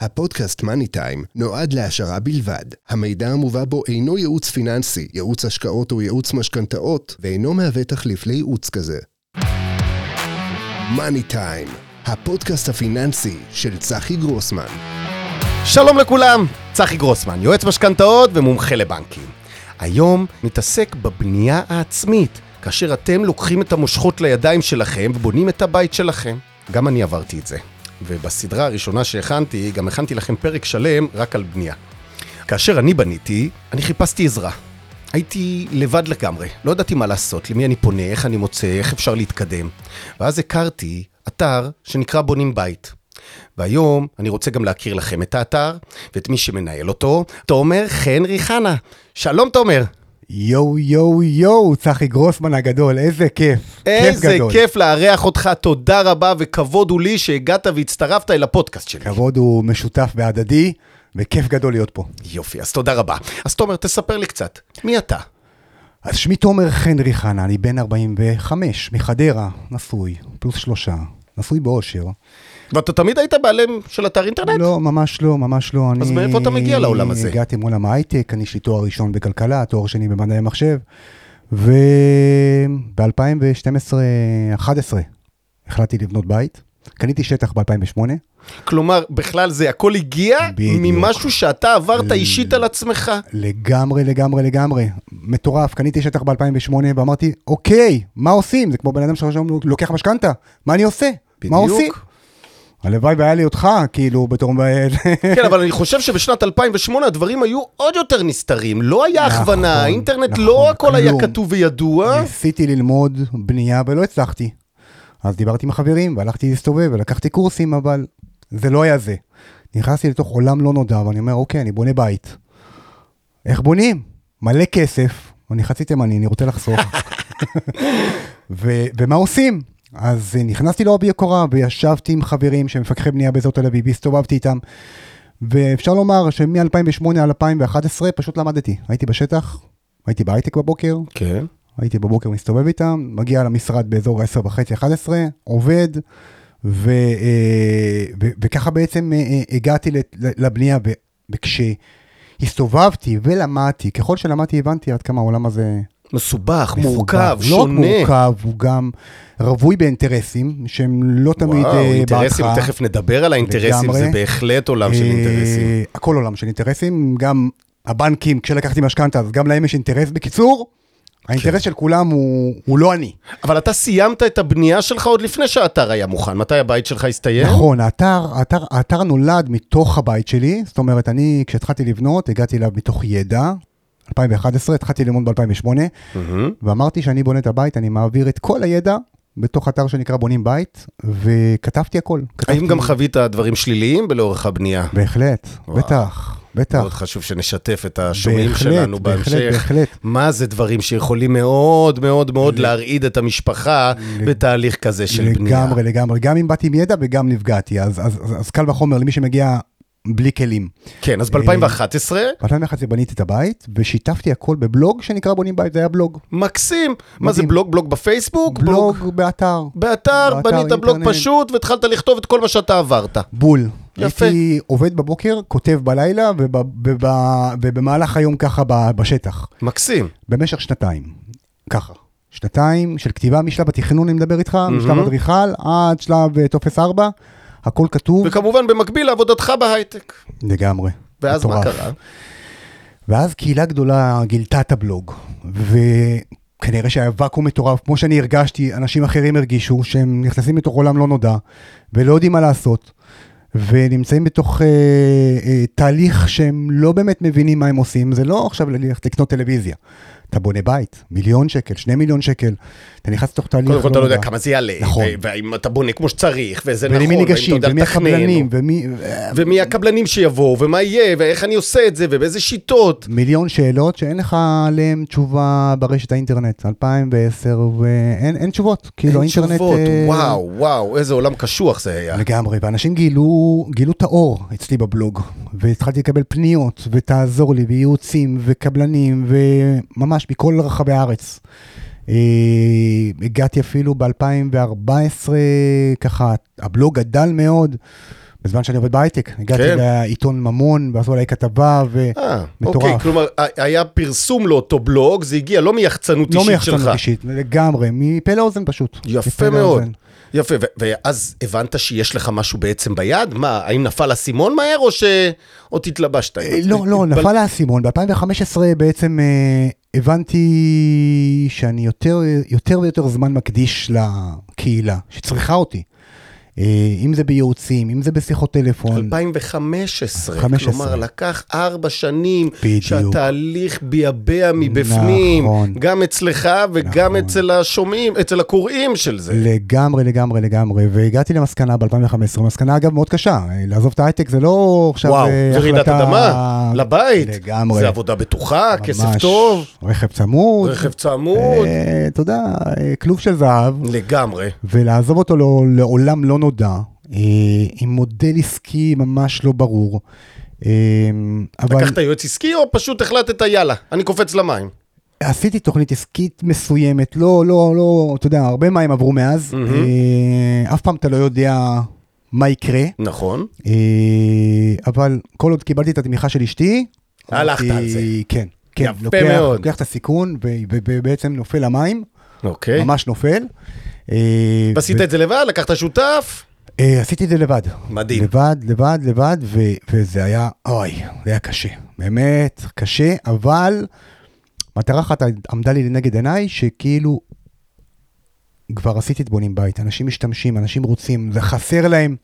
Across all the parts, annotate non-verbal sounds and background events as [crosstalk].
הפודקאסט מאני טיים נועד להעשרה בלבד. המידע המובא בו אינו ייעוץ פיננסי, ייעוץ השקעות או ייעוץ משכנתאות, ואינו מהווה תחליף לייעוץ כזה. מאני טיים, הפודקאסט הפיננסי של צחי גרוסמן. שלום לכולם, צחי גרוסמן, יועץ משכנתאות ומומחה לבנקים. היום מתעסק בבנייה העצמית, כאשר אתם לוקחים את המושכות לידיים שלכם ובונים את הבית שלכם. גם אני עברתי את זה. ובסדרה הראשונה שהכנתי, גם הכנתי לכם פרק שלם רק על בנייה. כאשר אני בניתי, אני חיפשתי עזרה. הייתי לבד לגמרי, לא ידעתי מה לעשות, למי אני פונה, איך אני מוצא, איך אפשר להתקדם. ואז הכרתי אתר שנקרא בונים בית. והיום אני רוצה גם להכיר לכם את האתר ואת מי שמנהל אותו, תומר חן ריחנה. שלום תומר. יואו יואו יואו, צחי גרוסמן הגדול, איזה כיף. איזה גדול. כיף לארח אותך, תודה רבה וכבוד הוא לי שהגעת והצטרפת אל הפודקאסט שלי. כבוד הוא משותף והדדי, וכיף גדול להיות פה. יופי, אז תודה רבה. אז תומר, תספר לי קצת, מי אתה? אז שמי תומר חנרי חנה, אני בן 45, מחדרה, נשוי, פלוס שלושה, נשוי באושר. ואתה תמיד היית בעלם של אתר אינטרנט? לא, ממש לא, ממש לא. אז אני... מאיפה אתה מגיע לעולם הזה? הגעתי מעולם ההייטק, אני יש לי תואר ראשון בכלכלה, תואר שני במדעי המחשב, וב-2012-2011 החלטתי לבנות בית. קניתי שטח ב-2008. כלומר, בכלל זה הכל הגיע בדיוק. ממשהו שאתה עברת אישית על עצמך? לגמרי, לגמרי, לגמרי. מטורף, קניתי שטח ב-2008 ואמרתי, אוקיי, מה עושים? זה כמו בן אדם שעכשיו לוקח משכנתה, מה אני עושה? מה עושים? הלוואי והיה לי אותך, כאילו, בתור... [laughs] כן, אבל אני חושב שבשנת 2008 הדברים היו עוד יותר נסתרים. לא היה נכון, הכוונה, האינטרנט נכון, לא הכל היה. כתוב וידוע. ניסיתי ללמוד בנייה ולא הצלחתי. אז דיברתי עם החברים והלכתי להסתובב ולקחתי קורסים, אבל זה לא היה זה. נכנסתי לתוך עולם לא נודע ואני אומר, אוקיי, אני בונה בית. איך בונים? מלא כסף, אני חצי תימני, אני רוצה לחסוך. [laughs] ומה עושים? אז אה, נכנסתי לעובי הקורה וישבתי עם חברים שהם מפקחי בנייה באזור תל אביב, הסתובבתי איתם. ואפשר לומר שמ-2008 עד 2011 פשוט למדתי. הייתי בשטח, הייתי בהייטק בבוקר, כן. הייתי בבוקר מסתובב איתם, מגיע למשרד באזור 10 וחצי, 11, עובד, ו, אה, ו, וככה בעצם אה, הגעתי לבנייה, ו- וכשהסתובבתי ולמדתי, ככל שלמדתי הבנתי עד כמה העולם הזה מסובך. מורכב, לא רק שונה. מורכב, הוא גם רווי באינטרסים, שהם לא תמיד וואו, אה, אינטרסים, בהתחלה. תכף נדבר על האינטרסים, לגמרי. זה בהחלט עולם של אה, אינטרסים. הכל עולם של אינטרסים, גם הבנקים, כשלקחתי משכנתה, אז גם להם יש אינטרס. בקיצור, האינטרס של כולם הוא, הוא לא אני. אבל אתה סיימת את הבנייה שלך עוד לפני שהאתר היה מוכן. מתי הבית שלך הסתיים? נכון, האתר, האתר, האתר נולד מתוך הבית שלי, זאת אומרת, אני, כשהתחלתי לבנות, הגעתי אליו מתוך ידע. 2011, התחלתי ללמוד ב-2008, מהמם. ואמרתי שאני בונה את הבית, אני מעביר את כל הידע בתוך אתר שנקרא בונים בית, וכתבתי הכל. כתבתי... האם גם חווית דברים שליליים בלאורך הבנייה? בהחלט, וואו. בטח, בטח. מאוד חשוב שנשתף את השומעים בהחלט, שלנו בהחלט, בהמשך. בהחלט. מה זה דברים שיכולים מאוד מאוד מאוד להרעיד את המשפחה בתהליך כזה של בנייה? לגמרי, לגמרי. גם אם באתי עם ידע וגם נפגעתי, אז, אז, אז, אז קל וחומר למי שמגיע בלי כלים. כן, אז אה, ב-2011, ב-2011 בניתי את הבית, ושיתפתי הכל בבלוג שנקרא בונים בית, זה היה בלוג. מקסים. מה זה. בלוג? בלוג בפייסבוק? בלוג באתר. באתר, בנית בלוג. פשוט והתחלת לכתוב את כל מה שאתה עברת. בול. יפה. הייתי עובד בבוקר, כותב בלילה, וב, וב, ובמהלך היום ככה בשטח. מקסים. במשך שנתיים. ככה. שנתיים של כתיבה משלב התכנון, אני מדבר איתך, משלב אדריכל עד שלב אה, טופס 4, הכל כתוב וכמובן במקביל לעבודתך בהייטק. לגמרי. ואז מה מטורף. קרה? ואז קהילה גדולה גילתה את הבלוג, וכנראה שהיה ואקום מטורף, כמו שאני הרגשתי, אנשים אחרים הרגישו שהם נכנסים לתוך עולם לא נודע, ולא יודעים מה לעשות, ונמצאים בתוך אה, אה, תהליך שהם לא באמת מבינים מה הם עושים, זה לא עכשיו ללכת לקנות טלוויזיה. אתה בונה בית, מיליון שקל, שני מיליון שקל, אתה נכנס לתוך תהליך קודם כל אתה לא יודע נודע. כמה זה יעלה, נכון. והאם אתה בונה כמו שצריך, וזה נכון, והאם אתה יודע ומי לתכנן, הקבלנים, ומי... ומי הקבלנים שיבואו, ומה יהיה, ואיך אני עושה את זה, ובאיזה שיטות. מיליון שאלות שאין לך עליהן תשובה ברשת האינטרנט, 2010, ואין אין תשובות. כאילו, אין האינטרנט... תשובות, אה, וואו, וואו, איזה עולם קשוח זה היה. לגמרי, ואנשים גילו, גילו את האור אצלי בבלוג, והתחלתי לקבל פניות, ותעזור לי, וייעוצים, וקבלנים, וממש מכל רחבי הארץ. אה, הגעתי אפילו ב-2014, ככה, הבלוג גדל מאוד, בזמן שאני עובד בהייטק. הגעתי כן. לעיתון ממון, ועשו עליי כתבה, ו... אה. אוקיי, כלומר, היה פרסום לאותו בלוג, זה הגיע לא מיחצנות לא אישית שלך. מיחצנות אישית, לגמרי, מפה לאוזן פשוט. יפה מאוד. לאוזן. יפה, ואז הבנת שיש לך משהו בעצם ביד? מה, האם נפל האסימון מהר או ש... או תתלבשת? אה, לא, לא, נפל האסימון. ב-2015 בעצם הבנתי שאני יותר, יותר ויותר זמן מקדיש לקהילה, שצריכה אותי. אה, אם זה בייעוצים, אם זה בשיחות טלפון. 2015, 15. כלומר לקח ארבע שנים בדיוק. שהתהליך ביעבע מבפנים, נכון. גם אצלך וגם נכון. אצל השומעים, אצל הקוראים של זה. לגמרי, לגמרי, לגמרי, והגעתי למסקנה ב-2015, מסקנה אגב מאוד קשה, אה, לעזוב את ההייטק זה לא עכשיו וואו, אה, זה רעידת החלטה- אדמה, לבית, לגמרי. זה עבודה בטוחה, כסף ממש. טוב, רכב צמוד, רכב צמוד, אתה יודע, כלוב של זהב, לגמרי. ולעזוב אותו לא- לעולם לא נודע, אה, עם מודל עסקי ממש לא ברור. אה, אבל לקחת יועץ עסקי או פשוט החלטת יאללה, אני קופץ למים? עשיתי תוכנית עסקית מסוימת, לא, לא, לא, אתה יודע, הרבה מים עברו מאז. אה, אף פעם אתה לא יודע מה יקרה, נכון. אבל כל עוד קיבלתי את התמיכה של אשתי, הלכת אמרתי, על זה. כן, כן, יפה לוקח, מאוד. לוקח את הסיכון ובעצם נופל למים, אוקיי. ממש נופל. אה, ועשית ו- את זה לבד? לקחת שותף? אה, עשיתי את זה לבד. מדהים. לבד, לבד, לבד, ו- וזה היה, אוי, זה היה קשה. באמת, קשה, אבל מטרה אחת עמדה לי לנגד עיניי, שכאילו, כבר עשיתי את בונים בית, אנשים משתמשים, אנשים רוצים, זה חסר להם,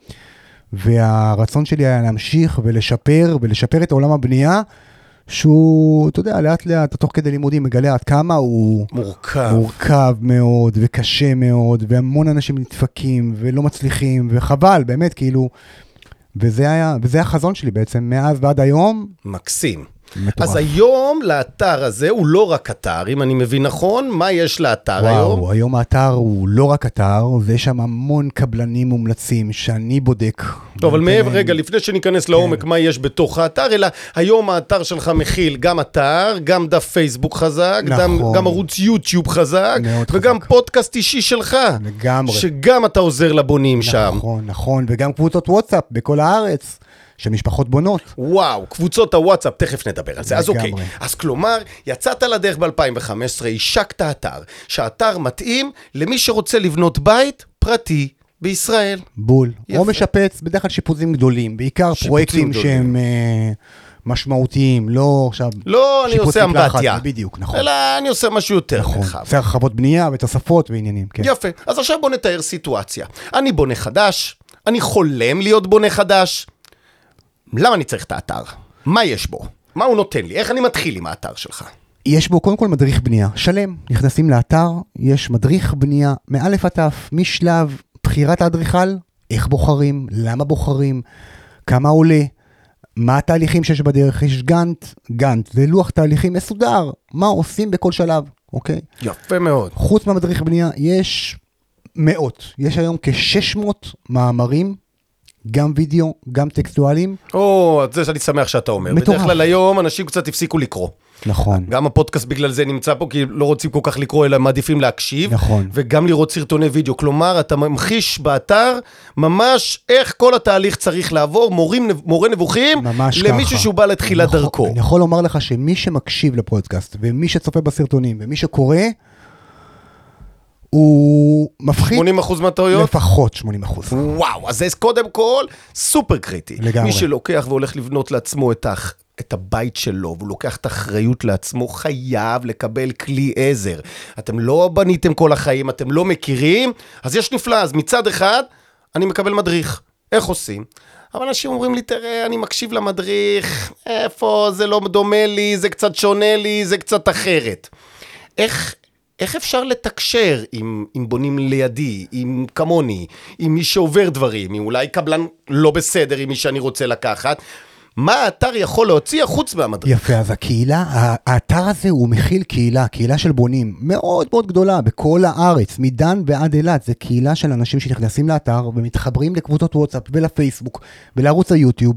והרצון שלי היה להמשיך ולשפר, ולשפר את עולם הבנייה, שהוא, אתה יודע, לאט לאט, תוך כדי לימודים, מגלה עד כמה הוא... מורכב. מורכב מאוד וקשה מאוד, והמון אנשים נדפקים ולא מצליחים, וחבל, באמת, כאילו, וזה היה, וזה החזון שלי בעצם, מאז ועד היום, מקסים. מטורף. אז היום לאתר הזה הוא לא רק אתר, אם אני מבין נכון, מה יש לאתר היום? וואו, היום האתר הוא לא רק אתר, ויש שם המון קבלנים מומלצים שאני בודק. טוב, אבל מעבר, רגע, לפני שניכנס לעומק מה יש בתוך האתר, אלא היום האתר שלך מכיל גם אתר, גם דף פייסבוק חזק, גם, נכון. גם ערוץ יוטיוב חזק, וגם חזק. פודקאסט אישי שלך. לגמרי. שגם אתה עוזר לבונים שם. נכון, נכון, וגם קבוצות וואטסאפ בכל הארץ, שמשפחות בונות. וואו, קבוצות הוואטסאפ, תכף נדבר על זה. אז. אוקיי, אז כלומר, יצאת לדרך ב-2015, השקת אתר, שהאתר מתאים למי שרוצה לבנות בית פרטי בישראל. בול. יפה. או משפץ, בדרך כלל שיפוצים גדולים, בעיקר שיפוצים פרויקטים גדולים. שהם אה, משמעותיים, לא עכשיו... לא, אני עושה אמבטיה. בדיוק, נכון. אלא אני עושה משהו יותר נכון. רחב. עושה הרחבות בנייה ותוספות ועניינים, כן. יפה. אז עכשיו בוא נתאר סיטואציה. אני בונה חדש, אני חולם להיות בונה חדש. למה אני צריך את האתר? מה יש בו? מה הוא נותן לי? איך אני מתחיל עם האתר שלך? יש בו קודם כל מדריך בנייה שלם. נכנסים לאתר, יש מדריך בנייה מאלף עד תף, משלב בחירת האדריכל, איך בוחרים, למה בוחרים, כמה עולה, מה התהליכים שיש בדרך, יש גאנט, גאנט, זה לוח תהליכים מסודר, מה עושים בכל שלב, אוקיי? יפה מאוד. חוץ מהמדריך בנייה, יש מאות, יש היום כ-600 מאמרים, גם וידאו, גם טקסטואליים. או, זה שאני שמח שאתה אומר. מטורף. בדרך כלל היום אנשים קצת הפסיקו לקרוא. נכון. גם הפודקאסט בגלל זה נמצא פה, כי לא רוצים כל כך לקרוא, אלא מעדיפים להקשיב. נכון. וגם לראות סרטוני וידאו. כלומר, אתה ממחיש באתר ממש איך כל התהליך צריך לעבור, מורים, מורה נבוכים, ממש למישהו ככה. שהוא בא לתחילת אני יכול- דרכו. אני יכול לומר לך שמי שמקשיב לפודקאסט, ומי שצופה בסרטונים, ומי שקורא, הוא מפחית 80% מהטעויות? לפחות 80 אחוז. וואו, אז זה קודם כל סופר קריטי. לגמרי. מי שלוקח והולך לבנות לעצמו את, הח... את הבית שלו, והוא לוקח את האחריות לעצמו, חייב לקבל כלי עזר. אתם לא בניתם כל החיים, אתם לא מכירים, אז יש נפלא. אז מצד אחד, אני מקבל מדריך. איך עושים? אבל אנשים אומרים לי, תראה, אני מקשיב למדריך, איפה, זה לא דומה לי, זה קצת שונה לי, זה קצת אחרת. איך, איך אפשר לתקשר עם, עם בונים לידי, עם כמוני, עם מי שעובר דברים, עם אולי קבלן לא בסדר, עם מי שאני רוצה לקחת? מה האתר יכול להוציא חוץ מהמדריך? יפה, אז הקהילה, האתר הזה הוא מכיל קהילה, קהילה של בונים מאוד מאוד גדולה בכל הארץ, מדן ועד אילת, זה קהילה של אנשים שנכנסים לאתר ומתחברים לקבוצות וואטסאפ ולפייסבוק ולערוץ היוטיוב,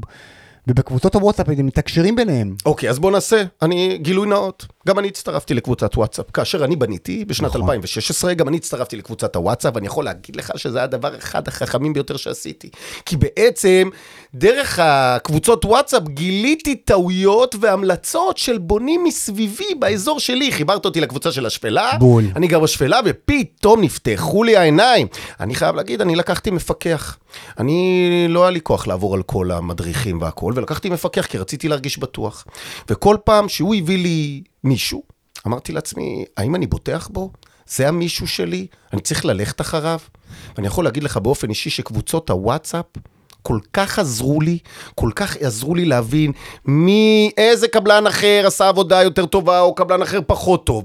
ובקבוצות הוואטסאפ הם מתקשרים ביניהם. אוקיי, אז בוא נעשה, אני גילוי נאות. גם אני הצטרפתי לקבוצת וואטסאפ. כאשר אני בניתי בשנת נכון. 2016, גם אני הצטרפתי לקבוצת הוואטסאפ, ואני יכול להגיד לך שזה הדבר אחד החכמים ביותר שעשיתי. כי בעצם, דרך הקבוצות וואטסאפ גיליתי טעויות והמלצות של בונים מסביבי באזור שלי. חיברת אותי לקבוצה של השפלה, בול. אני גר בשפלה, ופתאום נפתחו לי העיניים. אני חייב להגיד, אני לקחתי מפקח. אני, לא היה לי כוח לעבור על כל המדריכים והכל, ולקחתי מפקח כי רציתי להרגיש בטוח. וכל פעם שהוא הביא לי מישהו, אמרתי לעצמי, האם אני בוטח בו? זה המישהו שלי? אני צריך ללכת אחריו? ואני יכול להגיד לך באופן אישי שקבוצות הוואטסאפ, כל כך עזרו לי, כל כך עזרו לי להבין מי, איזה קבלן אחר עשה עבודה יותר טובה או קבלן אחר פחות טוב.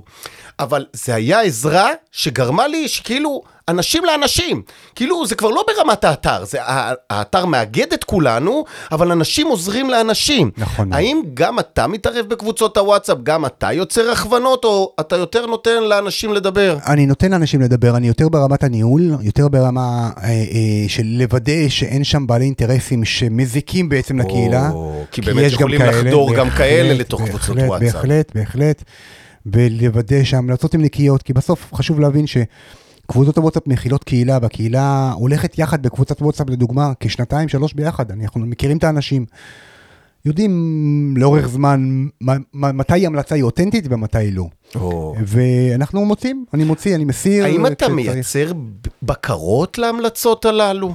אבל זה היה עזרה שגרמה לי שכאילו אנשים לאנשים. כאילו זה כבר לא ברמת האתר, זה האתר מאגד את כולנו, אבל אנשים עוזרים לאנשים. נכון. האם גם אתה מתערב בקבוצות הוואטסאפ, גם אתה יוצר הכוונות, או אתה יותר נותן לאנשים לדבר? אני נותן לאנשים לדבר, אני יותר ברמת הניהול, יותר ברמה אה, אה, של לוודא שאין שם בעלי אינטרסים שמזיקים בעצם לקהילה. או, כי כי באמת יכולים לחדור גם כאלה לתוך קבוצות וואטסאפ. בהחלט, בהחלט, ולוודא שההמלצות הן נקיות, כי בסוף חשוב להבין שקבוצות הוואטסאפ מכילות קהילה, והקהילה הולכת יחד בקבוצת וואטסאפ לדוגמה, כשנתיים, שלוש ביחד, אנחנו מכירים את האנשים. יודעים לאורך זמן מתי המלצה היא אותנטית ומתי היא לא. או. ואנחנו מוצאים, אני מוציא, אני מסיר. האם אתה. מייצר בקרות להמלצות הללו?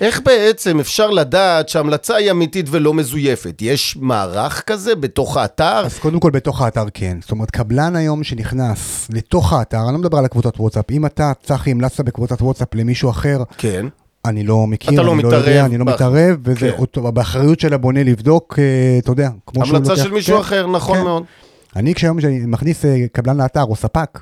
איך בעצם אפשר לדעת שההמלצה היא אמיתית ולא מזויפת? יש מערך כזה בתוך האתר? אז קודם כל בתוך האתר כן. זאת אומרת, קבלן היום שנכנס לתוך האתר, אני לא מדבר על הקבוצת וואטסאפ, אם אתה, צחי, המלצת בקבוצת וואטסאפ למישהו אחר, כן. אני לא מכיר, לא אני לא מתערב יודע, אני לא באח- מתערב, וזה כן. אותו, באחריות של הבונה לבדוק, אה, אתה יודע, כמו שהוא המלצה לוקח- של מישהו כן, אחר, נכון כן. מאוד. אני כשהיום כשאני מכניס אה, קבלן לאתר או ספק,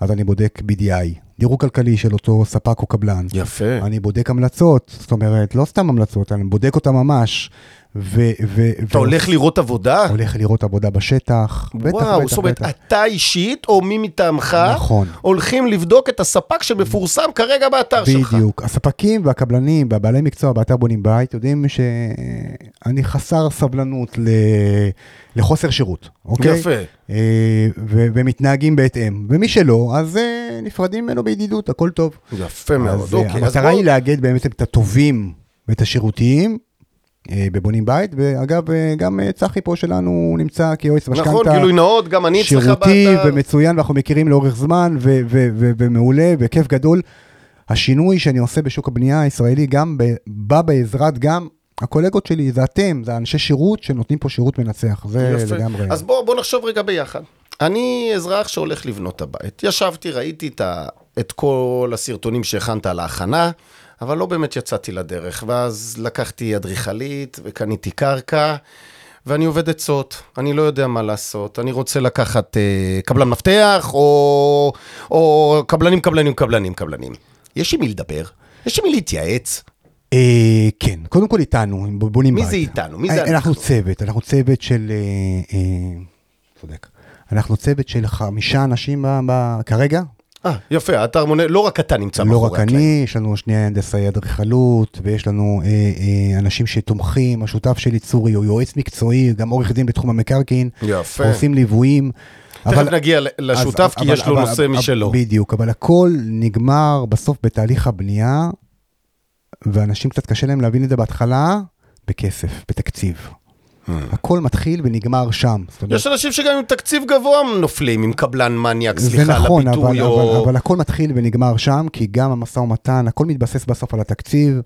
אז אני בודק BDI, דירוג כלכלי של אותו ספק או קבלן. יפה. אני בודק המלצות, זאת אומרת, לא סתם המלצות, אני בודק אותן ממש. ו- ו- אתה הולך לראות עבודה? הולך לראות עבודה בשטח. בטח, וואו, בטח, זאת אומרת, בטח. אתה אישית או מי מטעמך נכון. הולכים לבדוק את הספק שמפורסם כרגע באתר שלך. בדיוק. הספקים והקבלנים והבעלי מקצוע באתר בונים בית יודעים שאני חסר סבלנות ל... לחוסר שירות, אוקיי? יפה. אה, ו- ומתנהגים בהתאם. ומי שלא, אז אה, נפרדים ממנו בידידות, הכל טוב. יפה מאוד, אה, אוקיי. אז המטרה היא לאגד באמת את הטובים ואת השירותיים. אה, בבונים בית, ואגב, אה, גם אה, צחי פה שלנו נמצא כיועץ משכנתה. נכון, גילוי נאות, גם אני אצלך שירותי באתר. ומצוין, ואנחנו מכירים לאורך זמן, ומעולה, וכיף גדול. השינוי שאני עושה בשוק הבנייה הישראלי גם בא בעזרת גם הקולגות שלי, זה אתם, זה אנשי שירות שנותנים פה שירות מנצח, זה. לגמרי. אז בוא, בוא נחשוב רגע ביחד. אני אזרח שהולך לבנות את הבית. ישבתי, ראיתי את, ה, את כל הסרטונים שהכנת על ההכנה, אבל לא באמת יצאתי לדרך. ואז לקחתי אדריכלית וקניתי קרקע, ואני עובד עצות. אני לא יודע מה לעשות. אני רוצה לקחת אה, קבלן מפתח, או, או קבלנים, קבלנים, קבלנים, קבלנים. יש עם מי לדבר? יש עם מי להתייעץ? אה, כן, קודם כל איתנו, בונים מי בית. זה איתנו? מי זה אה, אנחנו? אנחנו צוות, אנחנו צוות של... אה, אה, צודק. אנחנו צוות של חמישה אנשים כרגע, אה, יפה, האתר מונה, לא רק אתה נמצא לא מאחורי רק אני, יש לנו שני הנדסאי אדריכלות, ויש לנו אה, אה, אנשים שתומכים, השותף שלי צורי הוא יועץ מקצועי, גם עורך דין בתחום המקרקעין, יפה. עושים ליוויים. תכף נגיע ל- לשותף, אז- כי יש אבל- לו אבל- נושא אבל- משלו. בדיוק, אבל הכל נגמר בסוף בתהליך הבנייה, ואנשים קצת קשה להם להבין את זה בהתחלה, בכסף, בתקציב. הכל מתחיל ונגמר שם. אומרת, יש אנשים שגם עם תקציב גבוה נופלים, עם קבלן מניאק, זה סליחה על נכון, אבל, הביטוי, אבל, או... אבל הכל מתחיל ונגמר שם, כי גם המשא ומתן, הכל מתבסס בסוף על התקציב.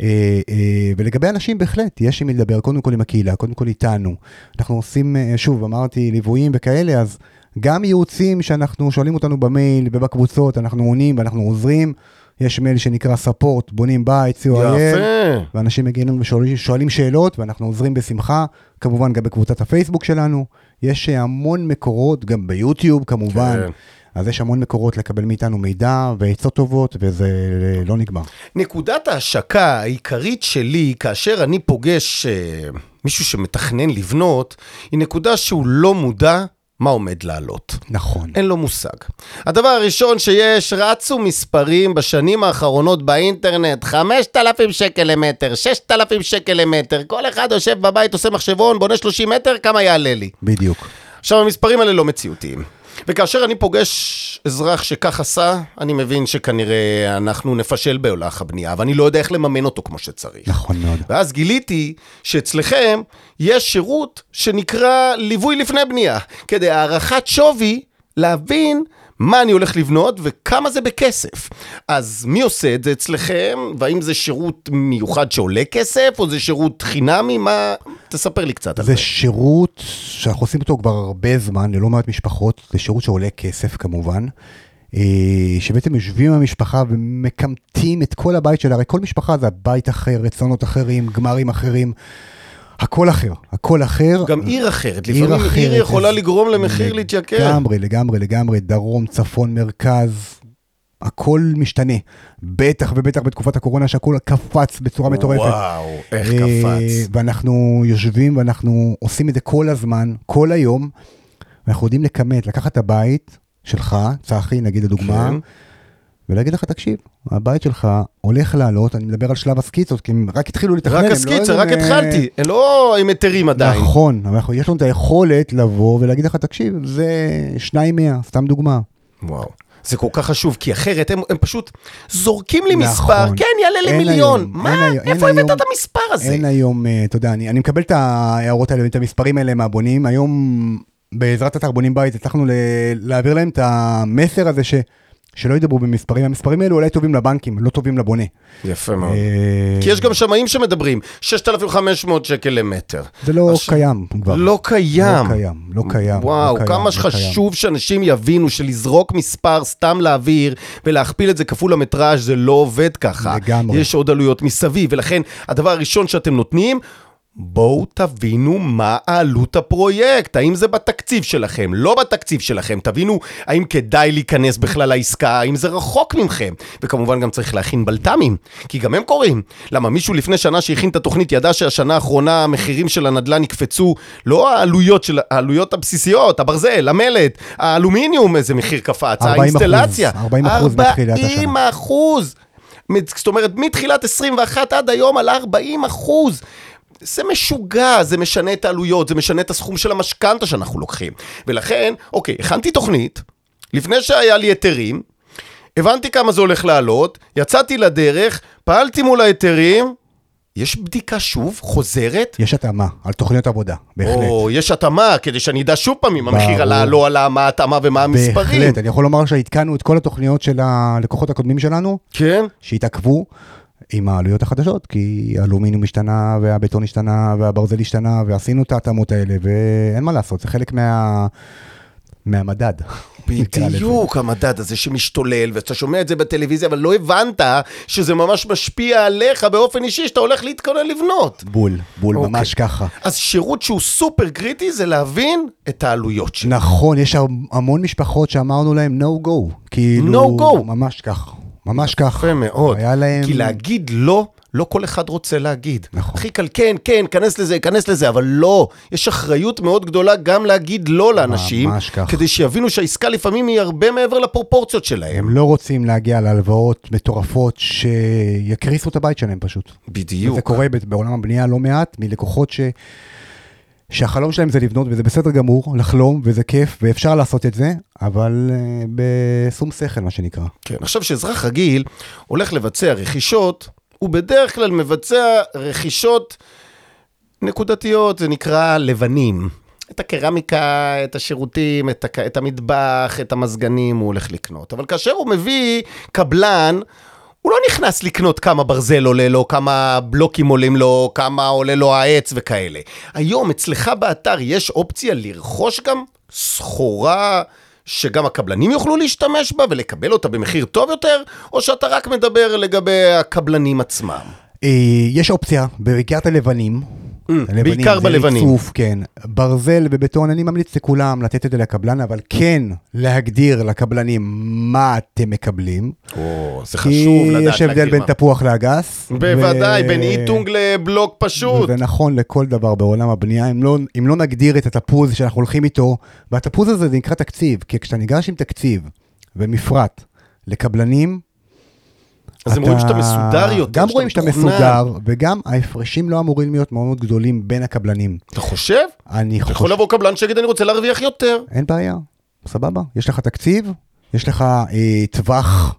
אה, אה, ולגבי אנשים בהחלט, יש עם מי לדבר, קודם כל עם הקהילה, קודם כל איתנו. אנחנו עושים, שוב, אמרתי, ליוויים וכאלה, אז גם ייעוצים שאנחנו שואלים אותנו במייל ובקבוצות, אנחנו עונים ואנחנו עוזרים. יש מייל שנקרא ספורט, בונים בית, co.il. יפה. ואנשים מגיעים ושואלים שואלים שאלות, ואנחנו עוזרים בשמחה, כמובן גם בקבוצת הפייסבוק שלנו. יש אה, המון מקורות, גם ביוטיוב כמובן. כן. אז יש המון מקורות לקבל מאיתנו מידע ועצות טובות, וזה אה, לא נגמר. נקודת ההשקה העיקרית שלי, כאשר אני פוגש אה, מישהו שמתכנן לבנות, היא נקודה שהוא לא מודע מה עומד לעלות. נכון. אין לו מושג. הדבר הראשון שיש, רצו מספרים בשנים האחרונות באינטרנט, 5,000 שקל למטר, 6,000 שקל למטר, כל אחד יושב בבית, עושה מחשבון, בונה 30 מטר, כמה יעלה לי? בדיוק. עכשיו, המספרים האלה לא מציאותיים. וכאשר אני פוגש אזרח שכך עשה, אני מבין שכנראה אנחנו נפשל בהולך הבנייה, ואני לא יודע איך לממן אותו כמו שצריך. נכון מאוד. ואז גיליתי שאצלכם יש שירות שנקרא ליווי לפני בנייה, כדי הערכת שווי להבין מה אני הולך לבנות וכמה זה בכסף. אז מי עושה את זה אצלכם? והאם זה שירות מיוחד שעולה כסף, או זה שירות חינמי? מה... תספר לי קצת על זה. זה שירות שאנחנו עושים אותו כבר הרבה זמן, ללא מעט משפחות, זה שירות שעולה כסף כמובן. אה, שבעצם יושבים עם המשפחה ומקמטים את כל הבית שלה, הרי כל משפחה זה בית אחר, רצונות אחרים, גמרים אחרים, הכל אחר, הכל אחר. גם עיר אחרת, עיר לפעמים עיר אחרת, יכולה אז- לגרום למחיר להתייקר. לגמרי, לגמרי, לגמרי, דרום, צפון, מרכז, הכל משתנה. בטח ובטח בתקופת הקורונה שהכל קפץ בצורה מטורפת. וואו, איך אה, קפץ. ואנחנו יושבים ואנחנו עושים את זה כל הזמן, כל היום, ואנחנו יודעים לכמת, לקחת את הבית שלך, צחי, נגיד לדוגמה, כן. ולהגיד לך, תקשיב, הבית שלך הולך לעלות, אני מדבר על שלב הסקיצות, כי הם רק התחילו לתכנן. רק הם לא הסקיצה, רק אה, התחלתי, לא עם היתרים עדיין. נכון, אבל יש לנו את היכולת לבוא ולהגיד לך, תקשיב, זה שניים מאה, סתם דוגמה. וואו. זה כל כך חשוב, כי אחרת הם, הם פשוט זורקים לי נכון. מספר, כן, יעלה לי אין מיליון. היום, מה? אין איפה הבאת את המספר הזה? אין היום, אה, אתה יודע, אני, אני מקבל את ההערות האלה, את המספרים האלה מהבונים. היום, בעזרת אתר בונים בית, הצלחנו להעביר להם את המסר הזה ש, שלא ידברו במספרים. המספרים האלו אולי טובים לבנקים, לא טובים לבונה. יפה מאוד. אה, כי יש גם שמאים שמדברים, 6,500 שקל למטר. זה לא הש- קיים כבר. לא קיים. לא קיים, לא קיים. וואו, לא קיים, כמה לא שחשוב שאנשים יבינו שלזרוק מספר סתם לאוויר ולהכפיל את זה כפול המטראז' זה לא עובד ככה. לגמרי. יש עוד עלויות מסביב, ולכן הדבר הראשון שאתם נותנים... בואו תבינו מה עלות הפרויקט, האם זה בתקציב שלכם, לא בתקציב שלכם, תבינו האם כדאי להיכנס בכלל לעסקה, האם זה רחוק מכם, וכמובן גם צריך להכין בלת"מים, כי גם הם קורים. למה מישהו לפני שנה שהכין את התוכנית ידע שהשנה האחרונה המחירים של הנדל"ן יקפצו, לא העלויות של, העלויות הבסיסיות, הברזל, המלט, האלומיניום, איזה מחיר קפץ, 40%, האינסטלציה. 40% מתחילת השנה. 40 אחוז. זאת אומרת, מתחילת 21 עד היום עלה 40 אחוז. זה משוגע, זה משנה את העלויות, זה משנה את הסכום של המשכנתה שאנחנו לוקחים. ולכן, אוקיי, הכנתי תוכנית, לפני שהיה לי היתרים, הבנתי כמה זה הולך לעלות, יצאתי לדרך, פעלתי מול ההיתרים, יש בדיקה שוב, חוזרת, יש התאמה על תוכניות עבודה, בהחלט. או יש התאמה, כדי שאני אדע שוב פעם אם המחיר. עלה, לא עלה, מה ההתאמה ומה המספרים. בהחלט, אני יכול לומר שעדכנו את כל התוכניות של הלקוחות הקודמים שלנו, כן? שהתעכבו עם העלויות החדשות, כי האלומיניום השתנה, והבטון השתנה, והברזל השתנה, ועשינו את ההתאמות האלה, ואין מה לעשות, זה חלק מה... מהמדד. בדיוק, המדד הזה שמשתולל, ואתה שומע את זה בטלוויזיה, אבל לא הבנת שזה ממש משפיע עליך באופן אישי, שאתה הולך להתכונן לבנות. בול, בול, אוקיי. ממש ככה. אז שירות שהוא סופר קריטי זה להבין את העלויות שלו. נכון, יש המון משפחות שאמרנו להם no go. כאילו... No go. ממש כך, ממש כך. יפה מאוד. היה להם... כי להגיד לא, לא כל אחד רוצה להגיד. נכון. הכי קל, כן, כן, כנס לזה, כנס לזה, אבל לא. יש אחריות מאוד גדולה גם להגיד לא לאנשים, ממש כך. כדי שיבינו שהעסקה לפעמים היא הרבה מעבר לפרופורציות שלהם. הם לא רוצים להגיע להלוואות מטורפות שיקריסו את הבית שלהם פשוט. בדיוק. זה קורה בעולם הבנייה לא מעט מלקוחות ש... שהחלום שלהם זה לבנות, וזה בסדר גמור, לחלום, וזה כיף, ואפשר לעשות את זה, אבל uh, בשום שכל, מה שנקרא. כן, עכשיו שאזרח רגיל הולך לבצע רכישות, הוא בדרך כלל מבצע רכישות נקודתיות, זה נקרא לבנים. את הקרמיקה, את השירותים, את, הק... את המטבח, את המזגנים הוא הולך לקנות. אבל כאשר הוא מביא קבלן, הוא לא נכנס לקנות כמה ברזל עולה לו, כמה בלוקים עולים לו, כמה עולה לו העץ וכאלה. היום אצלך באתר יש אופציה לרכוש גם סחורה שגם הקבלנים יוכלו להשתמש בה ולקבל אותה במחיר טוב יותר, או שאתה רק מדבר לגבי הקבלנים עצמם? Uh, יש אופציה, את הלבנים. הלבנים, בעיקר זה בלבנים. ריצוף, כן. ברזל ובטון, אני ממליץ לכולם לתת את זה לקבלן, אבל כן להגדיר לקבלנים מה אתם מקבלים. או, זה כי חשוב לדעת יש הבדל להגדיר בין מה. תפוח לאגס. בוודאי, ו- בין איטונג לבלוק פשוט. וזה נכון לכל דבר בעולם הבנייה, אם לא, אם לא נגדיר את התפוז שאנחנו הולכים איתו, והתפוז הזה זה נקרא תקציב, כי כשאתה ניגש עם תקציב ומפרט לקבלנים, אז הם רואים שאתה מסודר יותר, גם רואים שאתה. מסודר, וגם ההפרשים לא אמורים להיות מאוד מאוד גדולים בין הקבלנים. אתה חושב? אני יכול חושב, לבוא קבלן שיגיד אני רוצה להרוויח יותר. אין בעיה, סבבה. יש לך תקציב, יש לך אה, טווח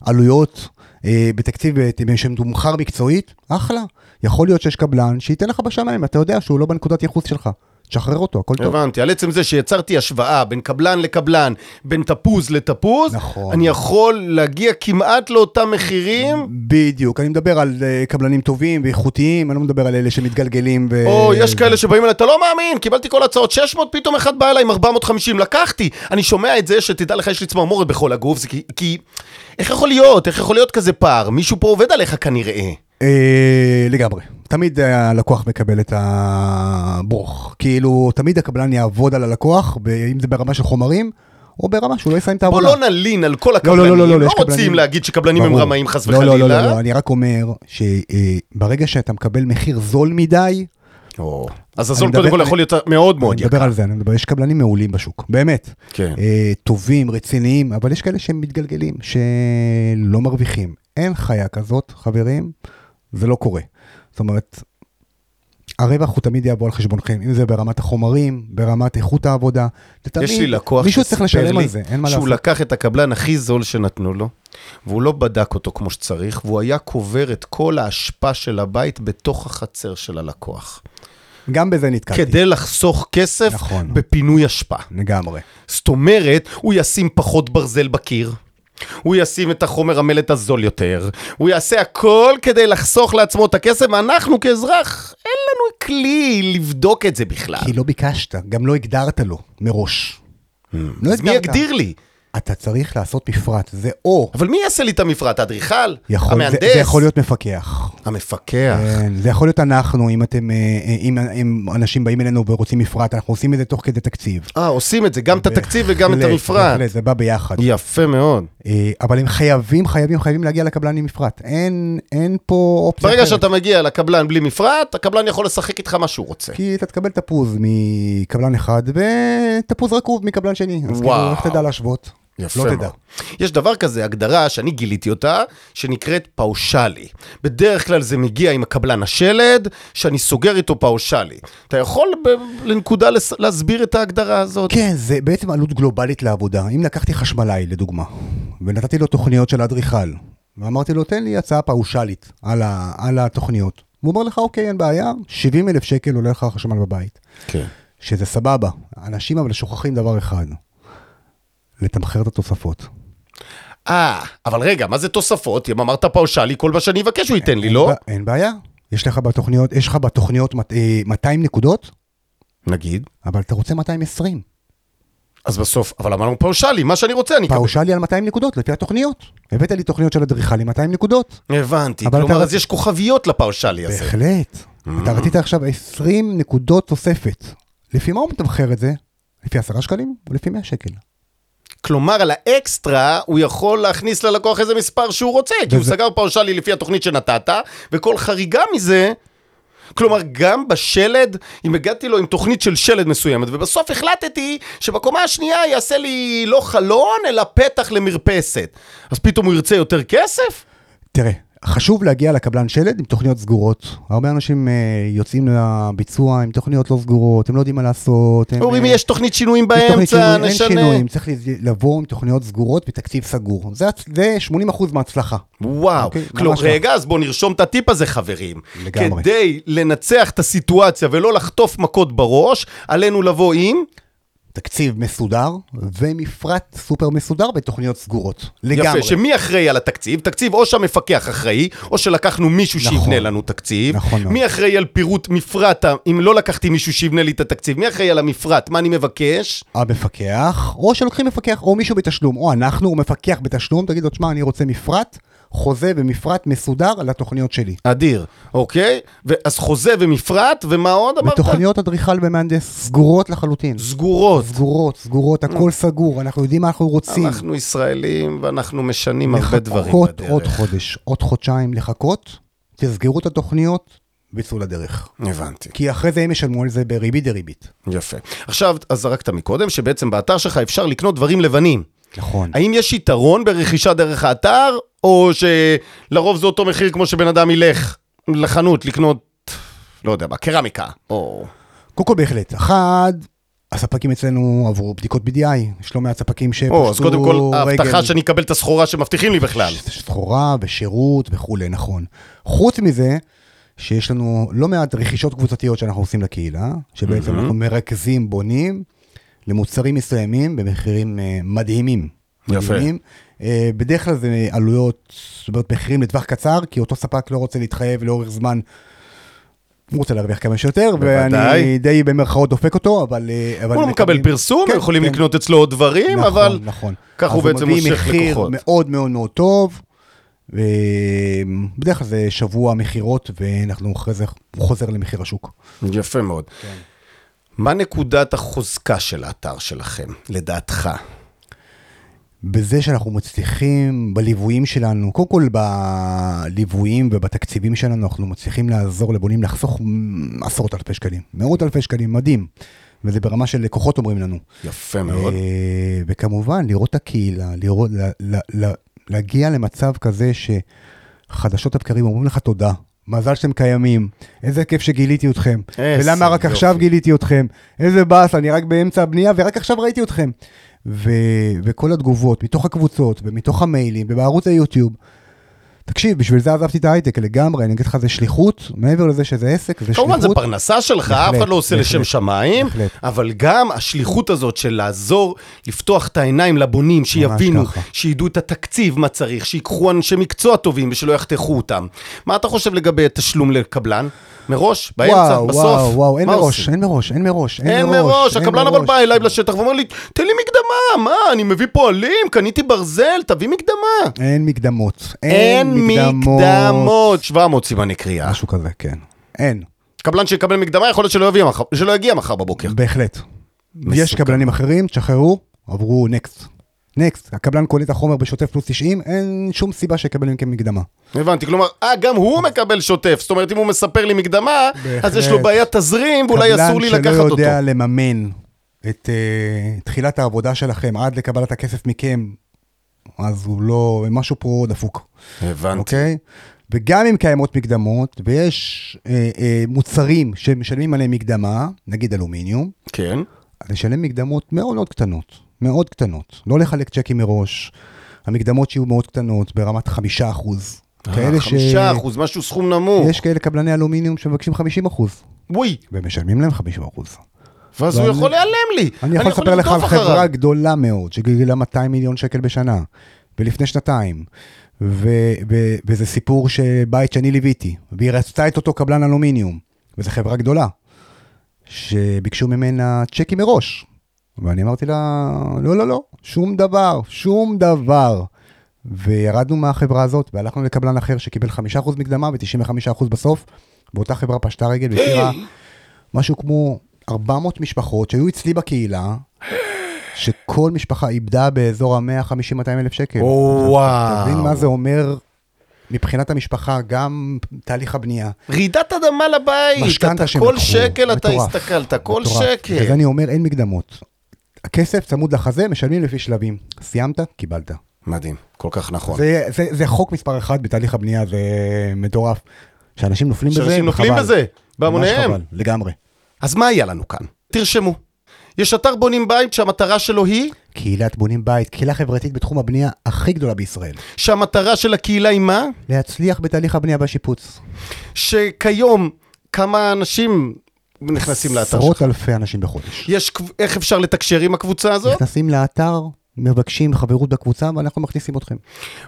עלויות אה, בתקציב אה, שמתומחר מקצועית, אחלה. יכול להיות שיש קבלן שייתן לך בשמיים, אתה יודע שהוא לא בנקודת ייחוס שלך. תשחרר אותו, הכל טוב. הבנתי, על עצם זה שיצרתי השוואה בין קבלן לקבלן, בין תפוז לתפוז, נכון. אני יכול להגיע כמעט לאותם מחירים, בדיוק, אני מדבר על אה, קבלנים טובים ואיכותיים, אני לא מדבר על אלה שמתגלגלים ו... או יש כאלה שבאים אליי, אתה לא מאמין, קיבלתי כל ההצעות 600, פתאום אחד בא אליי עם 450, לקחתי. אני שומע את זה, שתדע לך, יש לי צמרמורת בכל הגוף, זה כי, כי... איך יכול להיות? איך יכול להיות כזה פער? מישהו פה עובד עליך כנראה. אה, לגמרי. תמיד הלקוח מקבל את הברוך. כאילו, תמיד הקבלן יעבוד על הלקוח, אם זה ברמה של חומרים, או ברמה שהוא לא יסיים את בוא העבודה. לא נלין על כל לא, הקבלנים, לא, לא, לא, לא יש רוצים קבלנים- להגיד שקבלנים הם ברור. רמאים חס לא, וחלילה. לא, לא, לא, לא, אני רק אומר שברגע שאתה מקבל מחיר זול מדי, או, אז הזול קודם כל יכול להיות מאוד מאוד אני מדבר יקר. על זה, אני מדבר, יש קבלנים מעולים בשוק, באמת. כן. אה, טובים, רציניים, אבל יש כאלה שהם מתגלגלים, שלא מרוויחים. אין חיה כזאת, חברים, זה לא קורה. זאת אומרת, הרווח הוא תמיד יבוא על חשבונכם, אם זה ברמת החומרים, ברמת איכות העבודה. זה תמיד, יש לי לקוח מישהו צריך לשלם על זה, אין מה שהוא לעשות. לקח את הקבלן הכי זול שנתנו לו, והוא לא בדק אותו כמו שצריך, והוא היה קובר את כל האשפה של הבית בתוך החצר של הלקוח. גם בזה נתקלתי. כדי לחסוך כסף נכון. בפינוי אשפה. לגמרי. זאת אומרת, הוא ישים פחות ברזל בקיר. הוא ישים את החומר המלט הזול יותר, הוא יעשה הכל כדי לחסוך לעצמו את הכסף, ואנחנו כאזרח, אין לנו כלי לבדוק את זה בכלל. כי לא ביקשת, גם לא הגדרת לו מראש. לא Hmm. אז מי. יגדיר לי? אתה צריך לעשות מפרט, זה או, אבל מי יעשה לי את המפרט? האדריכל? יכול, זה, המהנדס? זה יכול להיות מפקח. המפקח. כן, זה יכול להיות אנחנו, אם אתם, אה, אה, אם, אם אנשים באים אלינו ורוצים מפרט, אנחנו עושים את זה תוך כדי תקציב. אה, עושים את זה, גם את התקציב וגם את המפרט. בהחלט, זה בא ביחד. יפה מאוד. אה, אבל הם חייבים, חייבים, חייבים להגיע לקבלן עם מפרט. אין, אין פה אופציה ברגע אחרת. שאתה מגיע לקבלן בלי מפרט, הקבלן יכול לשחק איתך מה שהוא רוצה. כי אתה תקבל תפוז מקבלן אחד ותפוז רקוב מקבלן שני. אז כאילו. איך תדע להשוות? יפה לא מאוד. תדע. יש דבר כזה, הגדרה שאני גיליתי אותה, שנקראת פאושלי. בדרך כלל זה מגיע עם הקבלן השלד, שאני סוגר איתו פאושלי. אתה יכול ב- לנקודה לס- להסביר את ההגדרה הזאת? כן, זה בעצם עלות גלובלית לעבודה. אם לקחתי חשמלאי, לדוגמה, ונתתי לו תוכניות של אדריכל, ואמרתי לו, תן לי הצעה פאושלית על, ה, על התוכניות. הוא אומר לך, אוקיי, אין בעיה, 70 אלף שקל עולה לך החשמל בבית. כן. שזה סבבה. אנשים אבל שוכחים דבר אחד, לתמחר את התוספות. אה, אבל רגע, מה זה תוספות? אם אמרת פאושלי, כל מה שאני אבקש הוא ייתן לי, לא? אין, בעיה. יש לך בתוכניות, יש לך בתוכניות מת- אה, 200 נקודות, נגיד. אבל אתה רוצה 220. אז בסוף, אבל אמרנו פאושלי, מה שאני רוצה אני אקבל. פאושלי על 200 נקודות, לפי התוכניות. הבאת לי תוכניות של אדריכל עם 200 נקודות. הבנתי, כלומר, אז יש כוכביות לפאושלי הזה. בהחלט. אתה רצית עכשיו 20 נקודות תוספת. לפי מה הוא מתמחר את זה? לפי 10 שקלים או לפי 100 שקל? כלומר, על האקסטרה, הוא יכול להכניס ללקוח איזה מספר שהוא רוצה, כי הוא וזה- סגר פאושלי לפי התוכנית שנתת, וכל חריגה מזה... כלומר, גם בשלד, אם הגעתי לו עם תוכנית של שלד מסוימת, ובסוף החלטתי שבקומה השנייה יעשה לי לא חלון, אלא פתח למרפסת. אז פתאום הוא ירצה יותר כסף? תראה, חשוב להגיע לקבלן שלד עם תוכניות סגורות. הרבה אנשים אה, יוצאים לביצוע עם תוכניות לא סגורות, הם לא יודעים מה לעשות. אומרים, אה, יש תוכנית שינויים באמצע, שינוי, אין נשנה. שינויים, צריך לבוא עם תוכניות סגורות ותקציב סגור. זה, זה 80% מההצלחה. וואו, אוקיי, כלומר, לא. רגע, אז בואו נרשום את הטיפ הזה, חברים. לגמרי. כדי לנצח את הסיטואציה ולא לחטוף מכות בראש, עלינו לבוא עם... תקציב מסודר ומפרט סופר מסודר בתוכניות סגורות. לגמרי. יפה, שמי אחראי על התקציב? תקציב או שהמפקח אחראי, או שלקחנו מישהו נכון. שיבנה לנו תקציב. נכון מאוד. מי אחראי על פירוט מפרט, אם לא לקחתי מישהו שיבנה לי את התקציב? מי אחראי על המפרט? מה אני מבקש? המפקח, או שלוקחים מפקח, או מישהו בתשלום, או אנחנו, או מפקח בתשלום, תגיד לו, תשמע, אני רוצה מפרט, חוזה ומפרט מסודר על התוכניות שלי. אדיר, אוקיי? אז חוזה ומפרט, ומה עוד אמרת? ותוכניות אדריכל ומהנדס סגורות לחלוטין. סגורות. סגורות, סגורות, הכל סגור, אנחנו יודעים מה אנחנו רוצים. אנחנו ישראלים ואנחנו משנים הרבה דברים לחכות בדרך. עוד חודש, עוד חודשיים לחכות, תסגרו את התוכניות, ויצאו לדרך. הבנתי. כי אחרי זה הם ישלמו על זה בריבית דריבית. יפה. עכשיו, אז זרקת מקודם, שבעצם באתר שלך אפשר לקנות דברים לבנים. נכון. האם יש יתרון ברכישה דרך האתר, או שלרוב זה אותו מחיר כמו שבן אדם ילך לחנות לקנות, לא יודע מה, קרמיקה, או... קודם כל בהחלט. אחד, הספקים אצלנו עברו בדיקות BDI, יש לא מעט ספקים שפשטו רגל. או, אז קודם כל, ההבטחה שאני אקבל את הסחורה שמבטיחים לי בכלל. סחורה ושירות וכולי, נכון. חוץ מזה, שיש לנו לא מעט רכישות קבוצתיות שאנחנו עושים לקהילה, שבעצם. אנחנו מרכזים, בונים למוצרים מסוימים במחירים אה, מדהימים. יפה. מדהימים. אה, בדרך כלל זה עלויות, זאת אומרת מחירים לטווח קצר, כי אותו ספק לא רוצה להתחייב לאורך זמן. הוא רוצה להרוויח כמה שיותר. ואני די במרכאות דופק אותו, אבל... אה, אבל הוא מקבל פרסום, כן, יכולים כן. לקנות אצלו עוד דברים, נכון, אבל נכון. כך הוא אז בעצם מביא מושך מחיר לקוחות. מאוד מאוד מאוד טוב. ובדרך כלל זה שבוע מכירות, ואנחנו אחרי זה, הוא חוזר למחיר השוק. יפה מאוד. כן. מה נקודת החוזקה של האתר שלכם, לדעתך? בזה שאנחנו מצליחים בליוויים שלנו, קודם כל בליוויים ובתקציבים שלנו, אנחנו מצליחים לעזור לבונים לחסוך עשרות אלפי שקלים, מאות אלפי שקלים, מדהים. וזה ברמה של לקוחות אומרים לנו. יפה מאוד. אה, וכמובן, לראות את הקהילה, לראות, ל, ל, ל, להגיע למצב כזה שחדשות לבקרים אומרים לך תודה. מזל שאתם קיימים, איזה כיף שגיליתי אתכם, ולמה רק יופי. עכשיו גיליתי אתכם, איזה באס, אני רק באמצע הבנייה ורק עכשיו ראיתי אתכם. ו- וכל התגובות מתוך הקבוצות ומתוך המיילים ובערוץ היוטיוב. תקשיב, בשביל זה עזבתי את ההייטק לגמרי, אני אגיד לך, זה שליחות, מעבר לזה שזה עסק, זה כמובן, זו שליחות. פרנסה שלך, אף אחד לא עושה לשם שמיים. אבל גם השליחות הזאת של לעזור, לפתוח את העיניים לבונים, שיבינו. שידעו את התקציב, מה צריך, שיקחו אנשי מקצוע טובים ושלא יחתכו אותם. מה אתה חושב לגבי תשלום לקבלן? מראש? באמצע? וואו, בסוף? וואו, וואו, אין מראש, עושים? אין מראש, אין מראש, אין מראש, הקבלן אבל בא אליי לשטח ואומר לי, תן לי מקדמה, מה, אני מביא פועלים, קניתי ברזל, תביא מקדמה. אין מקדמות. אין מקדמות. 700 סימני קריאה. משהו כזה, כן. אין, קבלן שיקבל מקדמה, יכול להיות שלא יביא מחר- שלא יגיע מחר בבוקר. בהחלט. מסוכן. יש קבלנים אחרים, תשחררו, עברו נקסט. נקסט, הקבלן קונה את החומר בשוטף פלוס 90, אין שום סיבה שיקבל מכם מקדמה. הבנתי, כלומר, אה, גם הוא מקבל שוטף, זאת אומרת, אם הוא מספר לי מקדמה, אז יש לו. בעיית תזרים, ואולי אסור לי לקחת קבלן אותו. שלא יודע לממן את uh, תחילת העבודה שלכם עד לקבלת הכסף מכם, אז הוא לא, משהו פה דפוק. הבנתי. אוקיי? וגם אם קיימות מקדמות, ויש אה, אה, מוצרים שמשלמים עליהם מקדמה, נגיד אלומיניום, כן. אז לשלם מקדמות מאוד מאוד קטנות, מאוד קטנות. לא לחלק צ'קים מראש, המקדמות שיהיו מאוד קטנות, ברמת חמישה אחוז. כאלה ש... חמישה אחוז, משהו סכום נמוך. יש כאלה קבלני אלומיניום שמבקשים 50 אחוז, וואי, ומשלמים להם 50 אחוז. ואז הוא יכול להיעלם לי. אני יכול לספר לך על חברה. גדולה מאוד, שגלגלה 200 מיליון שקל בשנה, ולפני שנתיים, ו- ו- וזה סיפור שבית שאני ליוויתי, והיא רצתה את אותו קבלן אלומיניום, וזו חברה גדולה, שביקשו ממנה צ'קים מראש. ואני אמרתי לה, לא, לא, לא, שום דבר, שום דבר. וירדנו מהחברה הזאת, והלכנו לקבלן אחר שקיבל 5% מקדמה ו-95% בסוף, ואותה חברה פשטה רגל והשאירה משהו כמו 400 משפחות שהיו אצלי בקהילה, שכל משפחה איבדה באזור ה-150-200 אלף שקל. או, וואו. תבין מה זה אומר מבחינת המשפחה, גם תהליך הבנייה. רעידת אדמה לבית, משכנתה אתה שהם כל לקחו, שקל אתה הסתכלת, כל. שקל. בגלל זה אני אומר, אין מקדמות. הכסף צמוד לחזה, משלמים לפי שלבים. סיימת, קיבלת. מדהים, כל כך נכון. זה, זה, זה חוק מספר אחד בתהליך הבנייה, זה מטורף. שאנשים נופלים בזה, שאנשים נופלים חבל. בזה, ממש בהמוניהם. חבל, לגמרי. אז מה היה לנו כאן? תרשמו. יש אתר בונים בית שהמטרה שלו היא קהילת בונים בית, קהילה חברתית בתחום הבנייה הכי גדולה בישראל. שהמטרה של הקהילה היא מה? להצליח בתהליך הבנייה והשיפוץ. שכיום כמה אנשים נכנסים לאתר עשרות שלך? אלפי אנשים בחודש. יש, איך אפשר לתקשר עם הקבוצה הזאת? נכנסים לאתר, מבקשים חברות בקבוצה, ואנחנו מכניסים אתכם.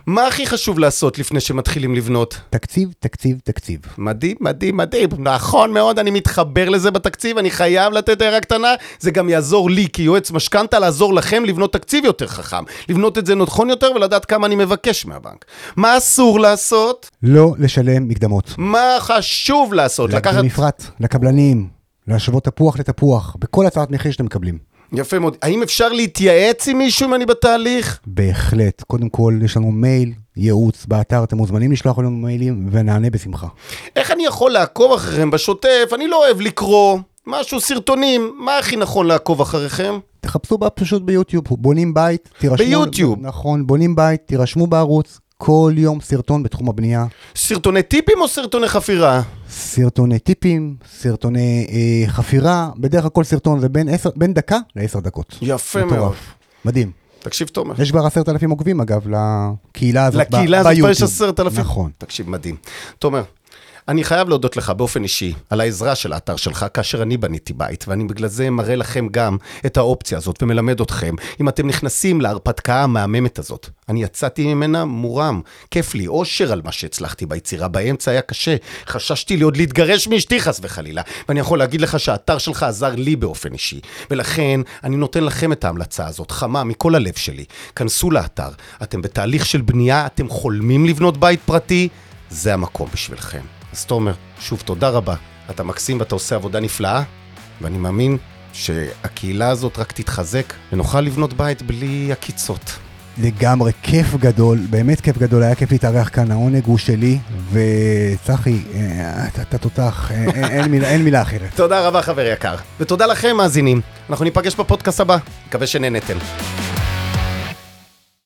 מה הכי חשוב לעשות לפני שמתחילים לבנות? תקציב, תקציב, תקציב. מדהים, מדהים, מדהים. נכון מאוד, אני מתחבר לזה בתקציב, אני חייב לתת הערה קטנה. זה גם יעזור לי כיועץ משכנתה לעזור לכם לבנות תקציב יותר חכם. לבנות את זה נכון יותר ולדעת כמה אני מבקש מהבנק. מה אסור לעשות? לא לשלם מקדמות. מה חשוב לעשות? לקחת... במפרט, לקבלנים, להשוות תפוח לתפוח, בכל הצעת מחיר שאתם מקבלים. יפה מאוד. האם אפשר להתייעץ עם מישהו אם אני בתהליך? בהחלט. קודם כל, יש לנו מייל, ייעוץ באתר, אתם מוזמנים לשלוח לנו מיילים, ונענה בשמחה. איך אני יכול לעקוב אחריכם בשוטף? אני לא אוהב לקרוא. משהו, סרטונים, מה הכי נכון לעקוב אחריכם? תחפשו פשוט ביוטיוב, בונים בית, תירשמו. ביוטיוב. נכון, בונים בית, תירשמו בערוץ, כל יום סרטון בתחום הבנייה. סרטוני טיפים או סרטוני חפירה? סרטוני טיפים, סרטוני אה, חפירה, בדרך כלל כל סרטון זה בין, 10, בין דקה לעשר דקות. יפה מטורף. מאוד. מדהים. תקשיב, תומר. יש כבר עשרת אלפים עוקבים אגב, לקהילה הזאת ב- לקהילה הזאת כבר יש ביוטיוב. עשרת אלפים. נכון. תקשיב, מדהים. תומר, אני חייב להודות לך באופן אישי על העזרה של האתר שלך כאשר אני בניתי בית, ואני בגלל זה מראה לכם גם את האופציה הזאת ומלמד אתכם אם אתם נכנסים להרפתקה המהממת הזאת. אני יצאתי ממנה מורם, כיף לי, אושר על מה שהצלחתי ביצירה, באמצע היה קשה, חששתי לי עוד להתגרש מאשתי חס וחלילה, ואני יכול להגיד לך שהאתר שלך עזר לי באופן אישי, ולכן אני נותן לכם את ההמלצה הזאת, חמה מכל הלב שלי. כנסו לאתר, אתם בתהליך של בנייה, אתם חולמים לבנות בית פרטי, זה המקום בשבילכם. אז תומר, שוב תודה רבה, אתה מקסים ואתה עושה עבודה נפלאה, ואני מאמין שהקהילה הזאת רק תתחזק, ונוכל לבנות בית בלי עקיצות. לגמרי, כיף גדול, באמת כיף גדול, היה כיף להתארח כאן, העונג הוא שלי, וצחי, אה, אתה- תותח, אה, מילה- אין מילה אחרת. תודה רבה חבר יקר, ותודה לכם מאזינים. אנחנו ניפגש בפודקאסט הבא, מקווה שנהנתם.